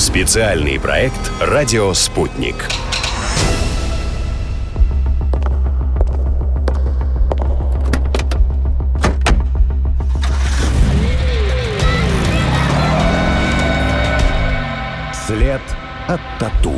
Специальный проект «Радио Спутник». След от тату.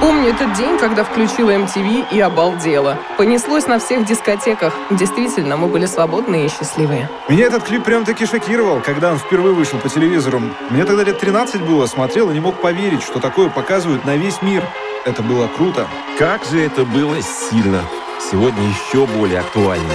Помню этот день, когда включила MTV и обалдела. Понеслось на всех дискотеках. Действительно, мы были свободные и счастливые. Меня этот клип прям таки шокировал, когда он впервые вышел по телевизору. Мне тогда лет 13 было, смотрел и не мог поверить, что такое показывают на весь мир. Это было круто. Как же это было сильно. Сегодня еще более актуально.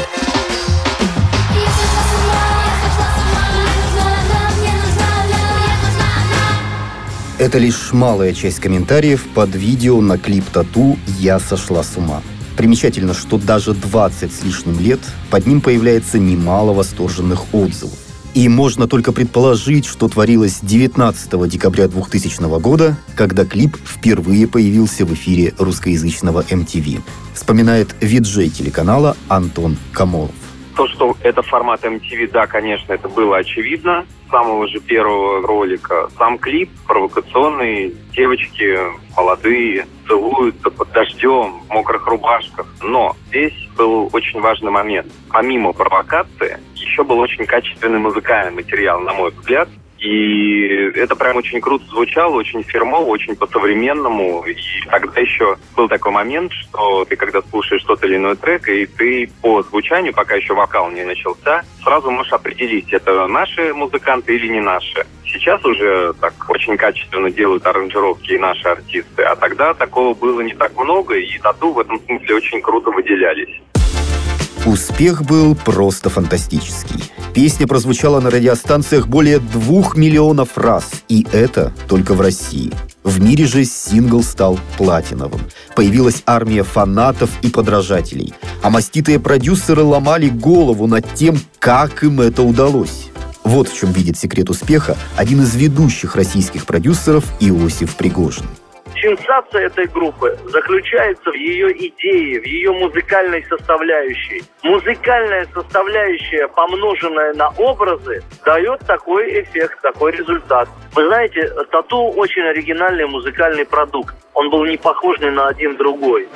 Это лишь малая часть комментариев под видео на клип «Тату» «Я сошла с ума». Примечательно, что даже 20 с лишним лет под ним появляется немало восторженных отзывов. И можно только предположить, что творилось 19 декабря 2000 года, когда клип впервые появился в эфире русскоязычного MTV. Вспоминает виджей телеканала Антон Камолов. То, что это формат MTV, да, конечно, это было очевидно. Самого же первого ролика. Сам клип провокационный. Девочки молодые целуются под дождем, в мокрых рубашках. Но здесь был очень важный момент. Помимо провокации, еще был очень качественный музыкальный материал, на мой взгляд. И это прям очень круто звучало, очень фирмово, очень по-современному. И тогда еще был такой момент, что ты когда слушаешь тот или иной трек, и ты по звучанию, пока еще вокал не начался, сразу можешь определить, это наши музыканты или не наши. Сейчас уже так очень качественно делают аранжировки и наши артисты, а тогда такого было не так много, и тату в этом смысле очень круто выделялись. Успех был просто фантастический. Песня прозвучала на радиостанциях более двух миллионов раз, и это только в России. В мире же сингл стал платиновым. Появилась армия фанатов и подражателей. А маститые продюсеры ломали голову над тем, как им это удалось. Вот в чем видит секрет успеха один из ведущих российских продюсеров Иосиф Пригожин. Сенсация этой группы заключается в ее идее, в ее музыкальной составляющей. Музыкальная составляющая, помноженная на образы, дает такой эффект, такой результат. Вы знаете, тату очень оригинальный музыкальный продукт. Он был не похож ни на один другой.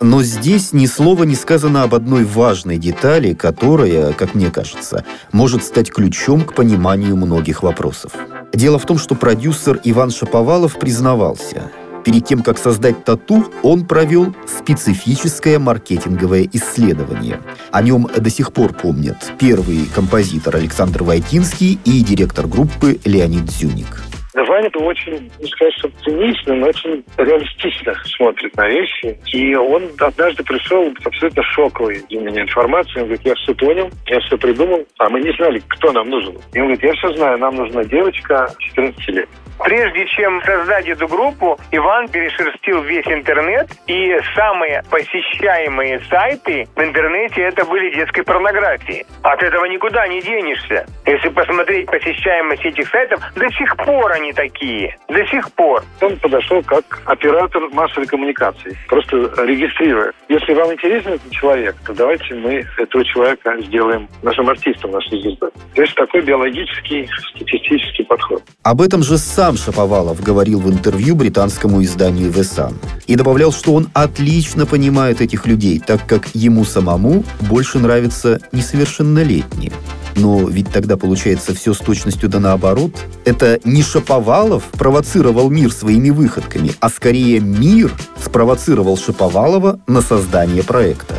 Но здесь ни слова не сказано об одной важной детали, которая, как мне кажется, может стать ключом к пониманию многих вопросов. Дело в том, что продюсер Иван Шаповалов признавался – Перед тем, как создать тату, он провел специфическое маркетинговое исследование. О нем до сих пор помнят первый композитор Александр Войтинский и директор группы Леонид Зюник. Ваня это очень, не сказать, что цинично, но очень реалистично смотрит на вещи. И он однажды пришел абсолютно шоковой для меня информацией. Он говорит, я все понял, я все придумал, а мы не знали, кто нам нужен. И он говорит, я все знаю, нам нужна девочка 14 лет. Прежде чем создать эту группу, Иван перешерстил весь интернет, и самые посещаемые сайты в интернете это были детской порнографии. От этого никуда не денешься. Если посмотреть посещаемость этих сайтов, до сих пор они такие. До сих пор. Он подошел как оператор массовой коммуникации, просто регистрируя. Если вам интересен этот человек, то давайте мы этого человека сделаем нашим артистом, нашей звездой. То есть такой биологический, статистический подход. Об этом же сам сам Шаповалов говорил в интервью британскому изданию The Sun и добавлял, что он отлично понимает этих людей, так как ему самому больше нравятся несовершеннолетние. Но ведь тогда получается все с точностью да наоборот. Это не Шаповалов провоцировал мир своими выходками, а скорее мир спровоцировал Шаповалова на создание проекта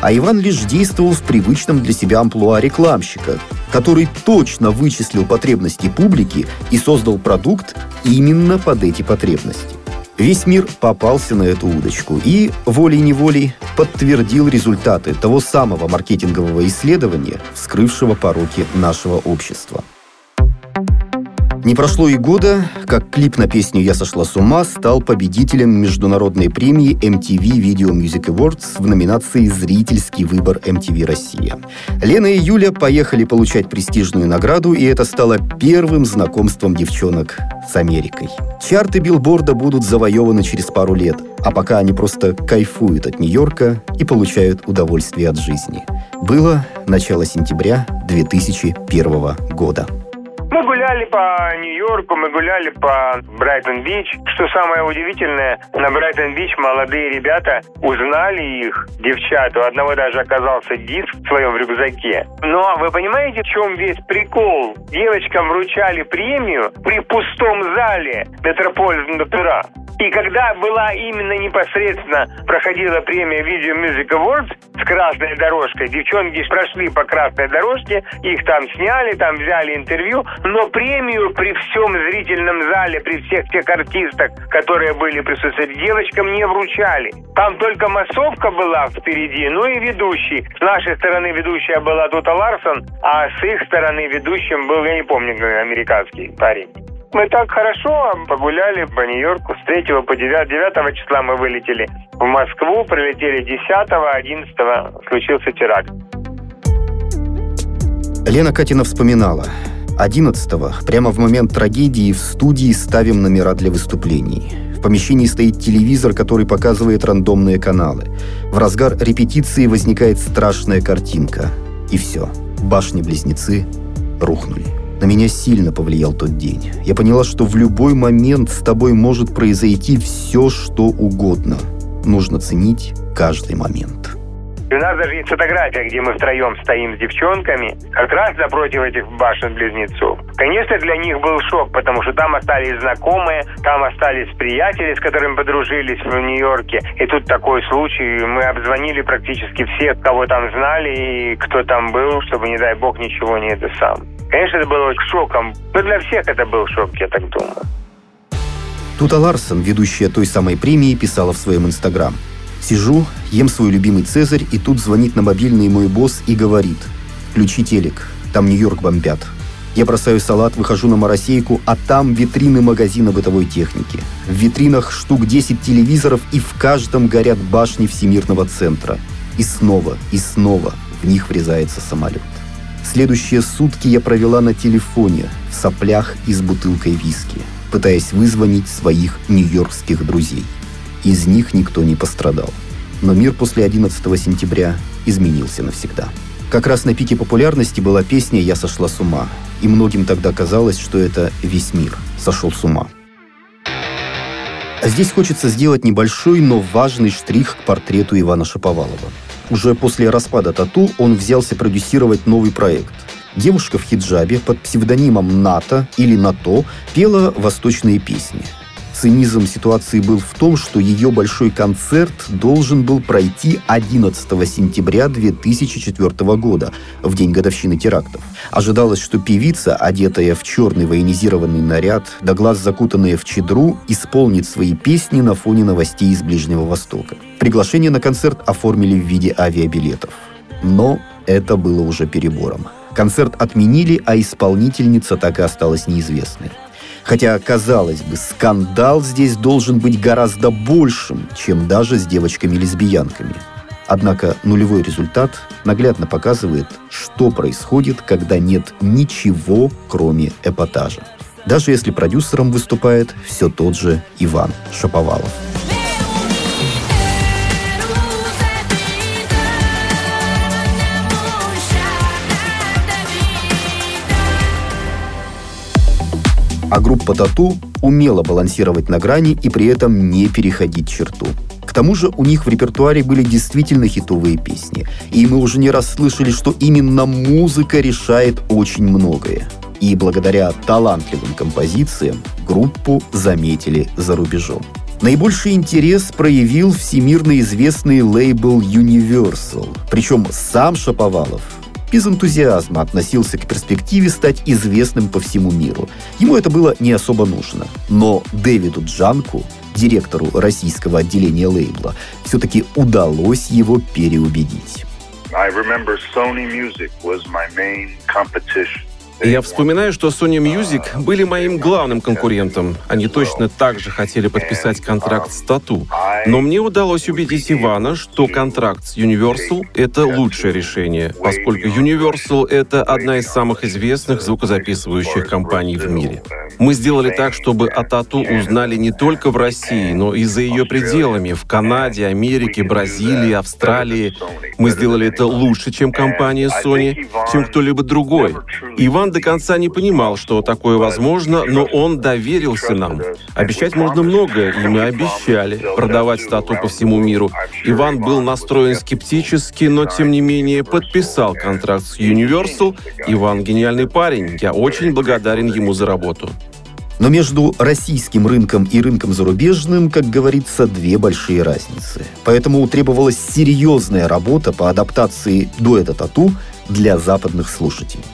а Иван лишь действовал в привычном для себя амплуа рекламщика, который точно вычислил потребности публики и создал продукт именно под эти потребности. Весь мир попался на эту удочку и волей-неволей подтвердил результаты того самого маркетингового исследования, вскрывшего пороки нашего общества – не прошло и года, как клип на песню «Я сошла с ума» стал победителем международной премии MTV Video Music Awards в номинации «Зрительский выбор MTV Россия». Лена и Юля поехали получать престижную награду, и это стало первым знакомством девчонок с Америкой. Чарты билборда будут завоеваны через пару лет, а пока они просто кайфуют от Нью-Йорка и получают удовольствие от жизни. Было начало сентября 2001 года по Нью-Йорку, мы гуляли по Брайтон-Бич. Что самое удивительное, на Брайтон-Бич молодые ребята узнали их, девчат. У одного даже оказался диск в своем рюкзаке. Но вы понимаете, в чем весь прикол? Девочкам вручали премию при пустом зале Метрополитен Опера. И когда была именно непосредственно проходила премия Video Music Awards с красной дорожкой, девчонки прошли по красной дорожке, их там сняли, там взяли интервью, но премию при всем зрительном зале, при всех тех артистах, которые были присутствовать, девочкам не вручали. Там только массовка была впереди, ну и ведущий. С нашей стороны ведущая была Тута Ларсон, а с их стороны ведущим был, я не помню, американский парень. Мы так хорошо погуляли по Нью-Йорку. С 3 по 9, 9 числа мы вылетели в Москву, прилетели 10, 11 случился теракт. Лена Катина вспоминала. 11-го, прямо в момент трагедии, в студии ставим номера для выступлений. В помещении стоит телевизор, который показывает рандомные каналы. В разгар репетиции возникает страшная картинка. И все. Башни-близнецы рухнули. На меня сильно повлиял тот день. Я поняла, что в любой момент с тобой может произойти все, что угодно. Нужно ценить каждый момент. У нас даже есть фотография, где мы втроем стоим с девчонками, как раз напротив этих башен-близнецов. Конечно, для них был шок, потому что там остались знакомые, там остались приятели, с которыми подружились в Нью-Йорке. И тут такой случай, мы обзвонили практически всех, кого там знали и кто там был, чтобы, не дай бог, ничего не это сам. Конечно, это было шоком. Но для всех это был шок, я так думаю. Тута Ларсон, ведущая той самой премии, писала в своем инстаграм. «Сижу, ем свой любимый Цезарь, и тут звонит на мобильный мой босс и говорит, включи телек, там Нью-Йорк бомбят. Я бросаю салат, выхожу на моросейку, а там витрины магазина бытовой техники. В витринах штук 10 телевизоров, и в каждом горят башни Всемирного центра. И снова, и снова в них врезается самолет. Следующие сутки я провела на телефоне, в соплях и с бутылкой виски, пытаясь вызвонить своих нью-йоркских друзей. Из них никто не пострадал. Но мир после 11 сентября изменился навсегда. Как раз на пике популярности была песня «Я сошла с ума», и многим тогда казалось, что это весь мир сошел с ума. А здесь хочется сделать небольшой, но важный штрих к портрету Ивана Шаповалова – уже после распада Тату он взялся продюсировать новый проект. Девушка в хиджабе под псевдонимом Ната или Нато пела восточные песни – Цинизм ситуации был в том, что ее большой концерт должен был пройти 11 сентября 2004 года, в день годовщины терактов. Ожидалось, что певица, одетая в черный военизированный наряд, до глаз закутанная в чедру, исполнит свои песни на фоне новостей из Ближнего Востока. Приглашение на концерт оформили в виде авиабилетов. Но это было уже перебором. Концерт отменили, а исполнительница так и осталась неизвестной. Хотя, казалось бы, скандал здесь должен быть гораздо большим, чем даже с девочками-лесбиянками. Однако нулевой результат наглядно показывает, что происходит, когда нет ничего, кроме эпатажа. Даже если продюсером выступает все тот же Иван Шаповалов. А группа Тату умела балансировать на грани и при этом не переходить черту. К тому же у них в репертуаре были действительно хитовые песни. И мы уже не раз слышали, что именно музыка решает очень многое. И благодаря талантливым композициям группу заметили за рубежом. Наибольший интерес проявил всемирно известный лейбл Universal. Причем сам Шаповалов без энтузиазма относился к перспективе стать известным по всему миру. Ему это было не особо нужно. Но Дэвиду Джанку, директору российского отделения лейбла, все-таки удалось его переубедить. Я вспоминаю, что Sony Music были моим главным конкурентом. Они точно так же хотели подписать контракт с Тату. Но мне удалось убедить Ивана, что контракт с Universal — это лучшее решение, поскольку Universal — это одна из самых известных звукозаписывающих компаний в мире. Мы сделали так, чтобы о Тату узнали не только в России, но и за ее пределами, в Канаде, Америке, Бразилии, Австралии. Мы сделали это лучше, чем компания Sony, чем кто-либо другой. Иван до конца не понимал, что такое возможно, но он доверился нам. Обещать можно многое, и мы обещали продавать стату по всему миру. Иван был настроен скептически, но тем не менее подписал контракт с Universal. Иван гениальный парень. Я очень благодарен ему за работу. Но между российским рынком и рынком зарубежным, как говорится, две большие разницы. Поэтому требовалась серьезная работа по адаптации дуэта тату для западных слушателей.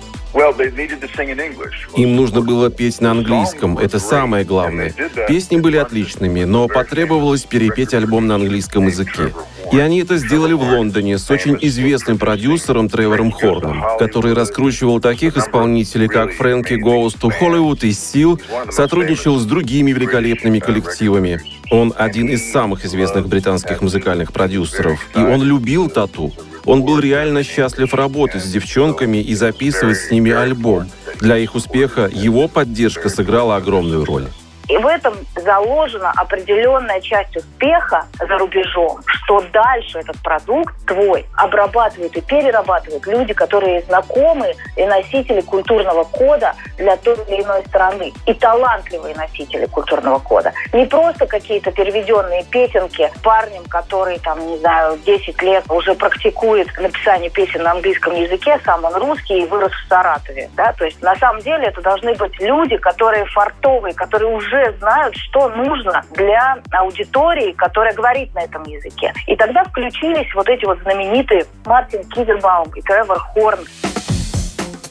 Им нужно было петь на английском, это самое главное. Песни были отличными, но потребовалось перепеть альбом на английском языке. И они это сделали в Лондоне с очень известным продюсером Тревором Хорном, который раскручивал таких исполнителей, как Фрэнки to Hollywood и Сил, сотрудничал с другими великолепными коллективами. Он один из самых известных британских музыкальных продюсеров, и он любил тату. Он был реально счастлив работать с девчонками и записывать с ними альбом. Для их успеха его поддержка сыграла огромную роль. И в этом заложена определенная часть успеха за рубежом, что дальше этот продукт твой обрабатывают и перерабатывают люди, которые знакомы и носители культурного кода для той или иной страны. И талантливые носители культурного кода. Не просто какие-то переведенные песенки парнем, который, там, не знаю, 10 лет уже практикует написание песен на английском языке, сам он русский и вырос в Саратове. Да? То есть на самом деле это должны быть люди, которые фартовые, которые уже уже знают, что нужно для аудитории, которая говорит на этом языке. И тогда включились вот эти вот знаменитые Мартин Кизербаум и Тревор Хорн.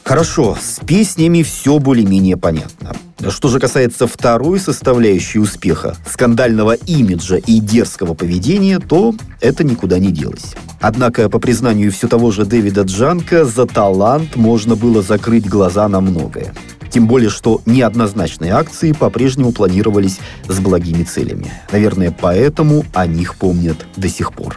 Хорошо, с песнями все более-менее понятно. Что же касается второй составляющей успеха, скандального имиджа и дерзкого поведения, то это никуда не делось. Однако, по признанию все того же Дэвида Джанка, за талант можно было закрыть глаза на многое. Тем более, что неоднозначные акции по-прежнему планировались с благими целями. Наверное, поэтому о них помнят до сих пор.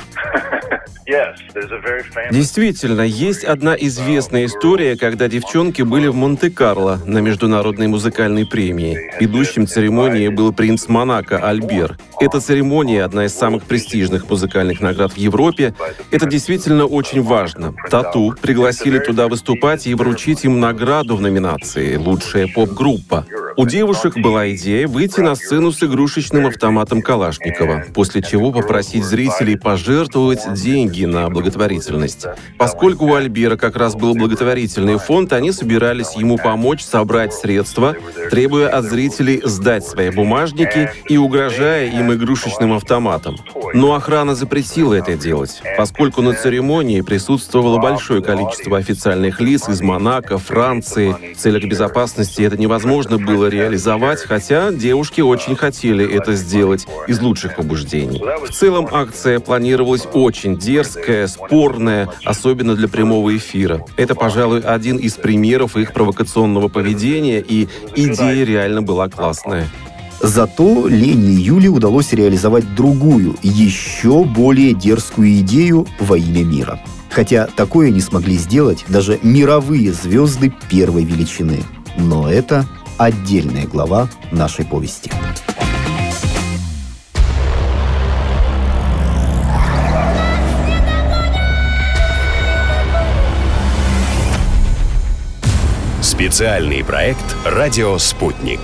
Действительно, есть одна известная история, когда девчонки были в Монте-Карло на международной музыкальной премии. Ведущим церемонии был принц Монако Альбер. Эта церемония – одна из самых престижных музыкальных наград в Европе. Это действительно очень важно. Тату пригласили туда выступать и вручить им награду в номинации «Лучшая поп-группа». У девушек была идея выйти на сцену с игрушечным автоматом Калашникова, после чего попросить зрителей пожертвовать деньги на благотворительность. Поскольку у Альбера как раз был благотворительный фонд, они собирались ему помочь собрать средства, требуя от зрителей сдать свои бумажники и угрожая им игрушечным автоматом. Но охрана запретила это делать, поскольку на церемонии присутствовало большое количество официальных лиц из Монако, Франции. В целях безопасности это невозможно было было реализовать, хотя девушки очень хотели это сделать из лучших побуждений. В целом акция планировалась очень дерзкая, спорная, особенно для прямого эфира. Это, пожалуй, один из примеров их провокационного поведения, и идея реально была классная. Зато Лене и Юле удалось реализовать другую, еще более дерзкую идею во имя мира. Хотя такое не смогли сделать даже мировые звезды первой величины. Но это отдельная глава нашей повести. Специальный проект «Радио Спутник».